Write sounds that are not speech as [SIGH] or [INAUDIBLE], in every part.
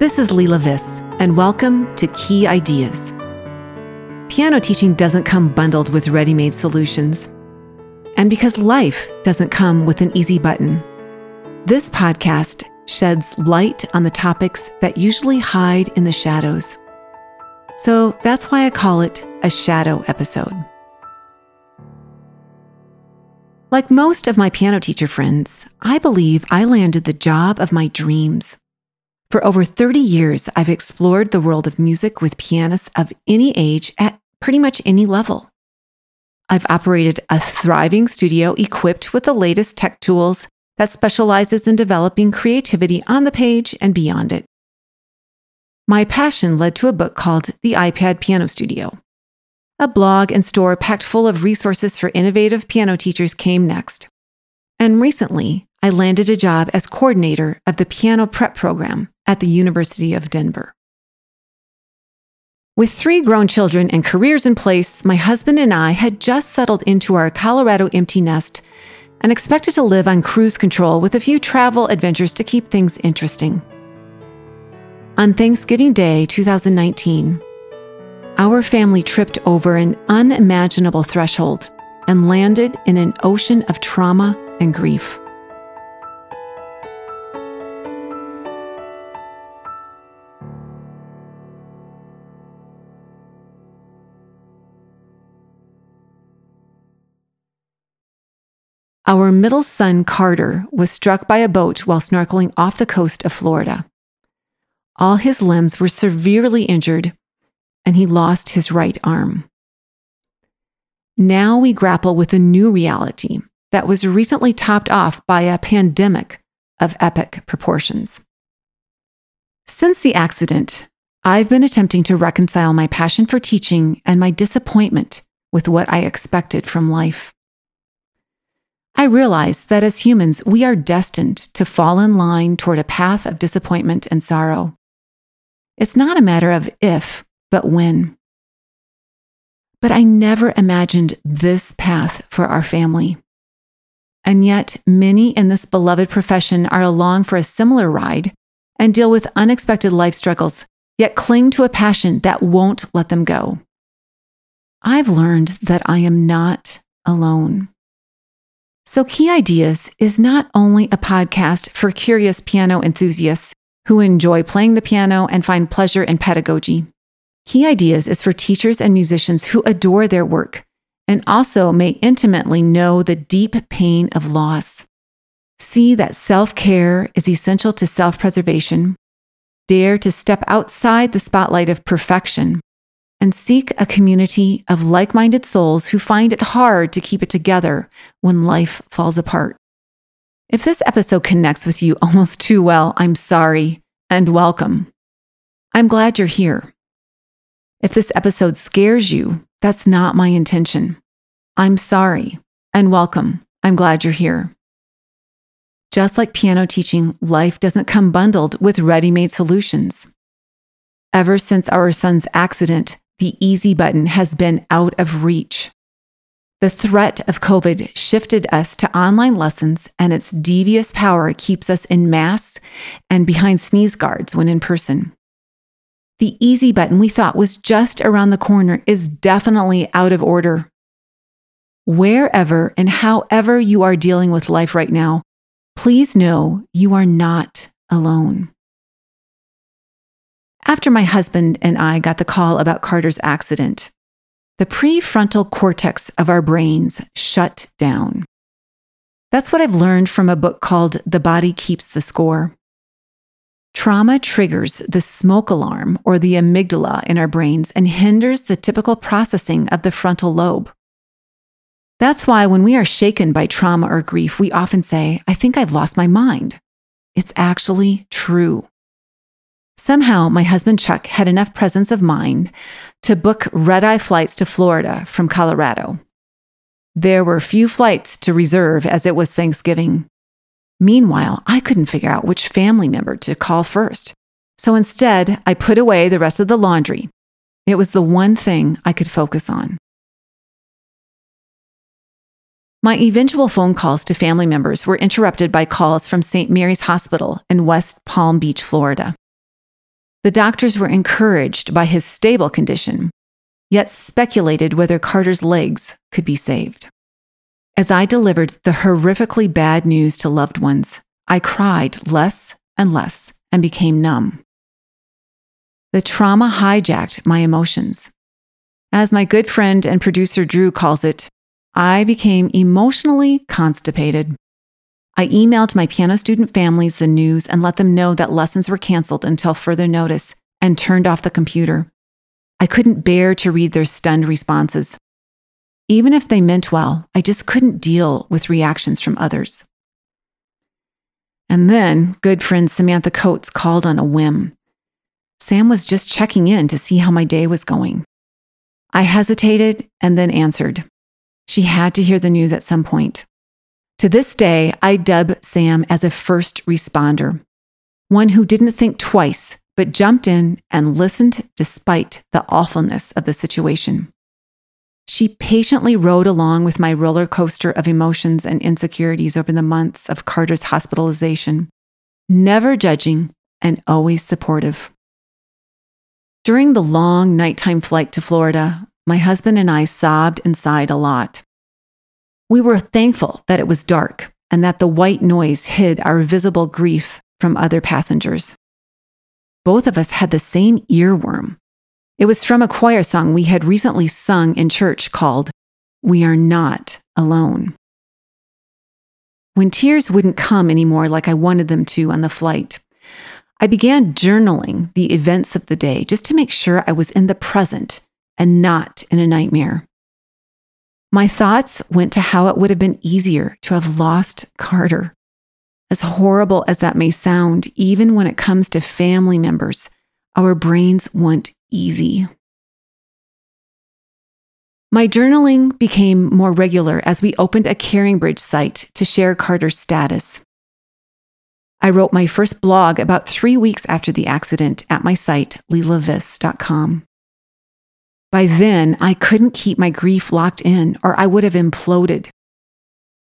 This is Leila Viss, and welcome to Key Ideas. Piano teaching doesn't come bundled with ready made solutions. And because life doesn't come with an easy button, this podcast sheds light on the topics that usually hide in the shadows. So that's why I call it a shadow episode. Like most of my piano teacher friends, I believe I landed the job of my dreams. For over 30 years, I've explored the world of music with pianists of any age at pretty much any level. I've operated a thriving studio equipped with the latest tech tools that specializes in developing creativity on the page and beyond it. My passion led to a book called The iPad Piano Studio. A blog and store packed full of resources for innovative piano teachers came next. And recently, I landed a job as coordinator of the piano prep program at the University of Denver. With three grown children and careers in place, my husband and I had just settled into our Colorado empty nest and expected to live on cruise control with a few travel adventures to keep things interesting. On Thanksgiving Day 2019, our family tripped over an unimaginable threshold and landed in an ocean of trauma and grief. Our middle son, Carter, was struck by a boat while snorkeling off the coast of Florida. All his limbs were severely injured, and he lost his right arm. Now we grapple with a new reality that was recently topped off by a pandemic of epic proportions. Since the accident, I've been attempting to reconcile my passion for teaching and my disappointment with what I expected from life. I realize that as humans, we are destined to fall in line toward a path of disappointment and sorrow. It's not a matter of if, but when. But I never imagined this path for our family. And yet, many in this beloved profession are along for a similar ride and deal with unexpected life struggles, yet cling to a passion that won't let them go. I've learned that I am not alone. So, Key Ideas is not only a podcast for curious piano enthusiasts who enjoy playing the piano and find pleasure in pedagogy. Key Ideas is for teachers and musicians who adore their work and also may intimately know the deep pain of loss. See that self care is essential to self preservation. Dare to step outside the spotlight of perfection and seek a community of like minded souls who find it hard to keep it together when life falls apart. If this episode connects with you [LAUGHS] almost too well, I'm sorry and welcome. I'm glad you're here. If this episode scares you, that's not my intention. I'm sorry and welcome. I'm glad you're here. Just like piano teaching, life doesn't come bundled with ready made solutions. Ever since our son's accident, the easy button has been out of reach. The threat of COVID shifted us to online lessons, and its devious power keeps us in masks and behind sneeze guards when in person. The easy button we thought was just around the corner is definitely out of order. Wherever and however you are dealing with life right now, please know you are not alone. After my husband and I got the call about Carter's accident, the prefrontal cortex of our brains shut down. That's what I've learned from a book called The Body Keeps the Score. Trauma triggers the smoke alarm or the amygdala in our brains and hinders the typical processing of the frontal lobe. That's why when we are shaken by trauma or grief, we often say, I think I've lost my mind. It's actually true. Somehow, my husband Chuck had enough presence of mind to book red eye flights to Florida from Colorado. There were few flights to reserve as it was Thanksgiving. Meanwhile, I couldn't figure out which family member to call first. So instead, I put away the rest of the laundry. It was the one thing I could focus on. My eventual phone calls to family members were interrupted by calls from St. Mary's Hospital in West Palm Beach, Florida. The doctors were encouraged by his stable condition, yet speculated whether Carter's legs could be saved. As I delivered the horrifically bad news to loved ones, I cried less and less and became numb. The trauma hijacked my emotions. As my good friend and producer Drew calls it, I became emotionally constipated. I emailed my piano student families the news and let them know that lessons were canceled until further notice and turned off the computer. I couldn't bear to read their stunned responses. Even if they meant well, I just couldn't deal with reactions from others. And then good friend Samantha Coates called on a whim. Sam was just checking in to see how my day was going. I hesitated and then answered. She had to hear the news at some point. To this day, I dub Sam as a first responder, one who didn't think twice, but jumped in and listened despite the awfulness of the situation. She patiently rode along with my roller coaster of emotions and insecurities over the months of Carter's hospitalization, never judging and always supportive. During the long nighttime flight to Florida, my husband and I sobbed and sighed a lot. We were thankful that it was dark and that the white noise hid our visible grief from other passengers. Both of us had the same earworm it was from a choir song we had recently sung in church called We Are Not Alone. When tears wouldn't come anymore like I wanted them to on the flight, I began journaling the events of the day just to make sure I was in the present and not in a nightmare. My thoughts went to how it would have been easier to have lost Carter. As horrible as that may sound, even when it comes to family members, our brains want easy. My journaling became more regular as we opened a CaringBridge site to share Carter's status. I wrote my first blog about three weeks after the accident at my site, leilaviss.com. By then, I couldn't keep my grief locked in, or I would have imploded.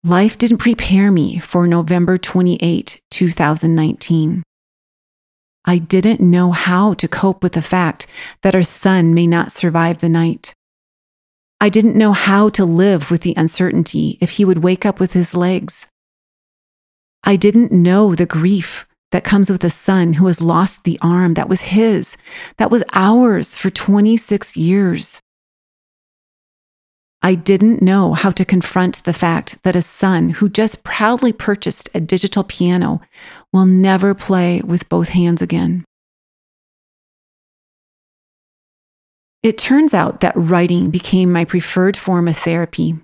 Life didn't prepare me for November 28, 2019. I didn't know how to cope with the fact that our son may not survive the night. I didn't know how to live with the uncertainty if he would wake up with his legs. I didn't know the grief that comes with a son who has lost the arm that was his, that was ours for 26 years. I didn't know how to confront the fact that a son who just proudly purchased a digital piano will never play with both hands again. It turns out that writing became my preferred form of therapy.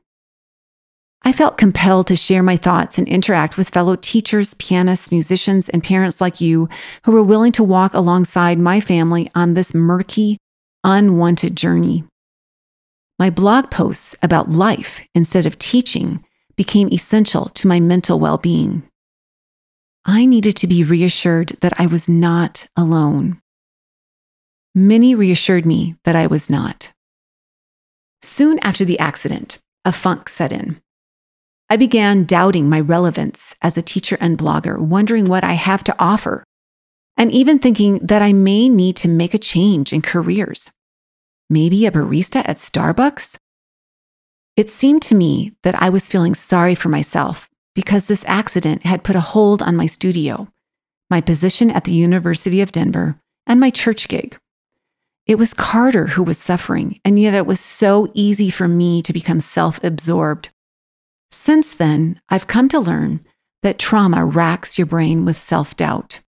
I felt compelled to share my thoughts and interact with fellow teachers, pianists, musicians, and parents like you who were willing to walk alongside my family on this murky, unwanted journey. My blog posts about life instead of teaching became essential to my mental well being. I needed to be reassured that I was not alone. Many reassured me that I was not. Soon after the accident, a funk set in. I began doubting my relevance as a teacher and blogger, wondering what I have to offer, and even thinking that I may need to make a change in careers. Maybe a barista at Starbucks? It seemed to me that I was feeling sorry for myself because this accident had put a hold on my studio, my position at the University of Denver, and my church gig. It was Carter who was suffering, and yet it was so easy for me to become self absorbed. Since then, I've come to learn that trauma racks your brain with self doubt.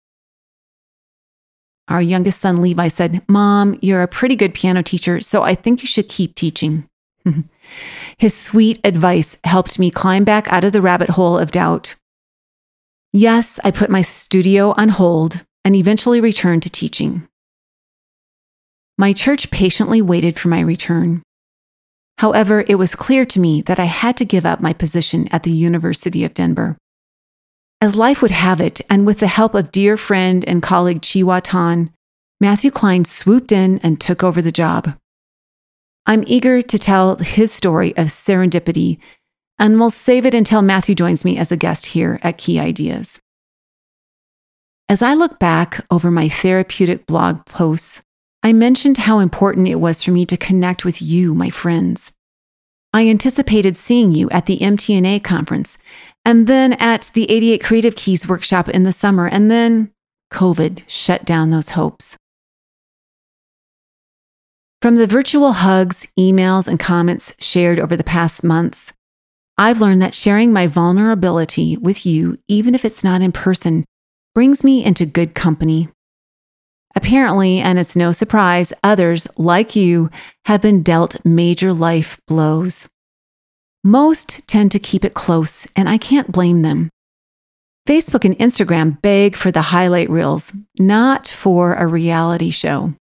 Our youngest son, Levi, said, Mom, you're a pretty good piano teacher, so I think you should keep teaching. [LAUGHS] His sweet advice helped me climb back out of the rabbit hole of doubt. Yes, I put my studio on hold and eventually returned to teaching. My church patiently waited for my return. However, it was clear to me that I had to give up my position at the University of Denver. As life would have it, and with the help of dear friend and colleague Chee-Hwa Tan, Matthew Klein swooped in and took over the job. I'm eager to tell his story of serendipity, and we'll save it until Matthew joins me as a guest here at Key Ideas. As I look back over my therapeutic blog posts, I mentioned how important it was for me to connect with you, my friends. I anticipated seeing you at the MTNA conference and then at the 88 Creative Keys workshop in the summer, and then COVID shut down those hopes. From the virtual hugs, emails, and comments shared over the past months, I've learned that sharing my vulnerability with you, even if it's not in person, brings me into good company. Apparently, and it's no surprise, others, like you, have been dealt major life blows. Most tend to keep it close, and I can't blame them. Facebook and Instagram beg for the highlight reels, not for a reality show.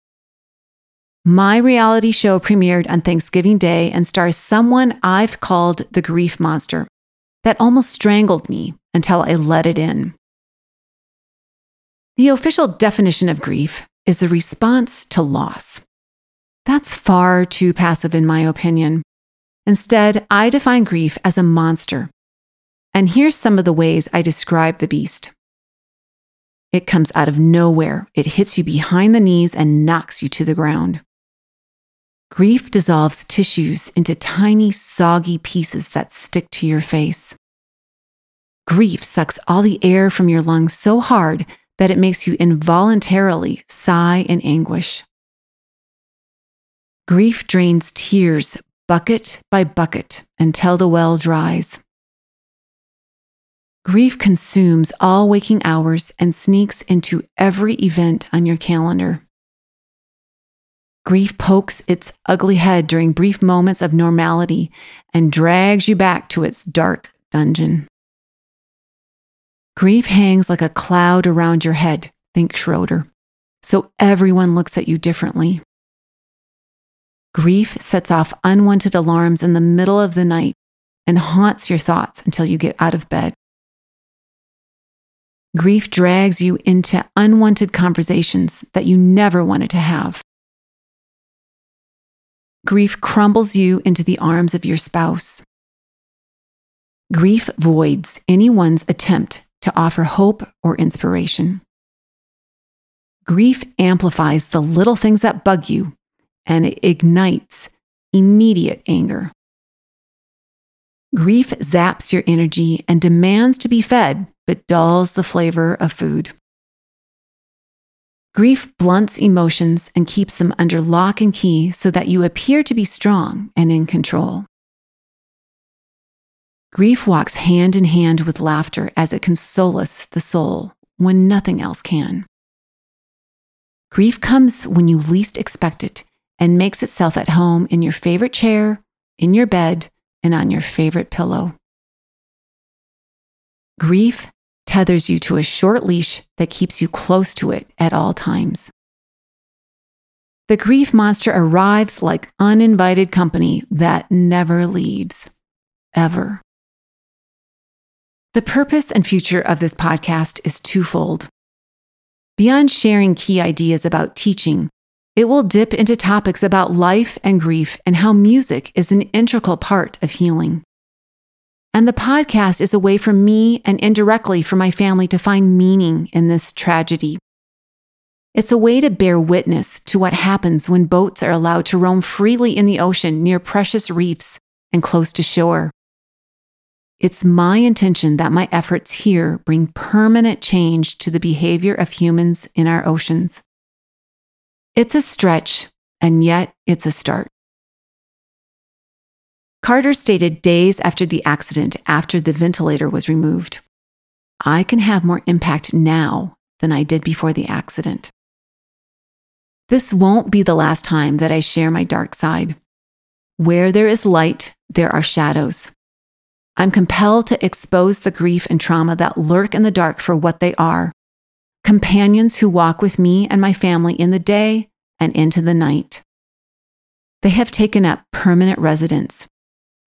My reality show premiered on Thanksgiving Day and stars someone I've called the grief monster that almost strangled me until I let it in. The official definition of grief is the response to loss. That's far too passive, in my opinion. Instead, I define grief as a monster. And here's some of the ways I describe the beast it comes out of nowhere, it hits you behind the knees and knocks you to the ground. Grief dissolves tissues into tiny, soggy pieces that stick to your face. Grief sucks all the air from your lungs so hard that it makes you involuntarily sigh in anguish. Grief drains tears bucket by bucket until the well dries. Grief consumes all waking hours and sneaks into every event on your calendar. Grief pokes its ugly head during brief moments of normality and drags you back to its dark dungeon. Grief hangs like a cloud around your head, think Schroeder, so everyone looks at you differently. Grief sets off unwanted alarms in the middle of the night and haunts your thoughts until you get out of bed. Grief drags you into unwanted conversations that you never wanted to have. Grief crumbles you into the arms of your spouse. Grief voids anyone's attempt to offer hope or inspiration. Grief amplifies the little things that bug you and it ignites immediate anger. Grief zaps your energy and demands to be fed, but dulls the flavor of food. Grief blunts emotions and keeps them under lock and key so that you appear to be strong and in control. Grief walks hand in hand with laughter as it consoles the soul when nothing else can. Grief comes when you least expect it and makes itself at home in your favorite chair, in your bed, and on your favorite pillow. Grief tethers you to a short leash that keeps you close to it at all times. The grief monster arrives like uninvited company that never leaves, ever. The purpose and future of this podcast is twofold. Beyond sharing key ideas about teaching, it will dip into topics about life and grief and how music is an integral part of healing. And the podcast is a way for me and indirectly for my family to find meaning in this tragedy. It's a way to bear witness to what happens when boats are allowed to roam freely in the ocean near precious reefs and close to shore. It's my intention that my efforts here bring permanent change to the behavior of humans in our oceans. It's a stretch, and yet it's a start. Carter stated days after the accident, after the ventilator was removed I can have more impact now than I did before the accident. This won't be the last time that I share my dark side. Where there is light, there are shadows. I'm compelled to expose the grief and trauma that lurk in the dark for what they are companions who walk with me and my family in the day and into the night. They have taken up permanent residence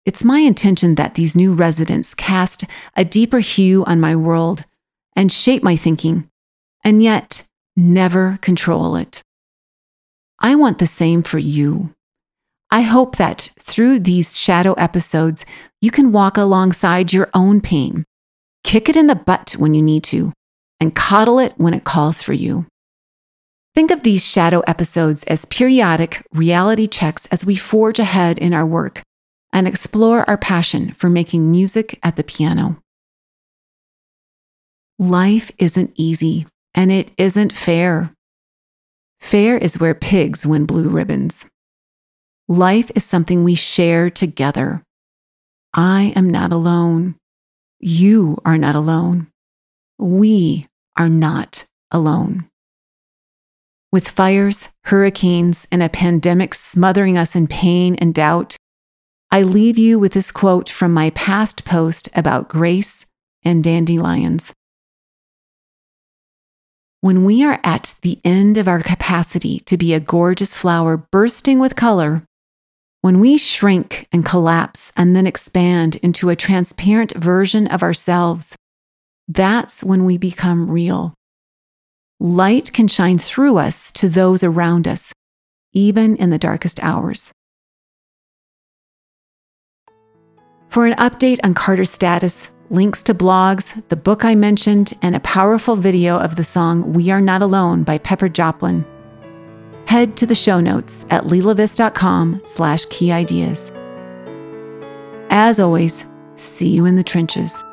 it's my intention that these new residents cast a deeper hue on my world and shape my thinking, and yet never control it. I want the same for you. I hope that through these shadow episodes, you can walk alongside your own pain, kick it in the butt when you need to, and coddle it when it calls for you. Think of these shadow episodes as periodic reality checks as we forge ahead in our work and explore our passion for making music at the piano. Life isn't easy and it isn't fair. Fair is where pigs win blue ribbons. Life is something we share together. I am not alone. You are not alone. We are not alone. With fires, hurricanes, and a pandemic smothering us in pain and doubt, I leave you with this quote from my past post about grace and dandelions. When we are at the end of our capacity to be a gorgeous flower bursting with color, when we shrink and collapse and then expand into a transparent version of ourselves, that's when we become real. Light can shine through us to those around us, even in the darkest hours. For an update on Carter's status, links to blogs, the book I mentioned, and a powerful video of the song We Are Not Alone by Pepper Choplin. Head to the show notes at leilaviss.com slash key ideas. As always, see you in the trenches.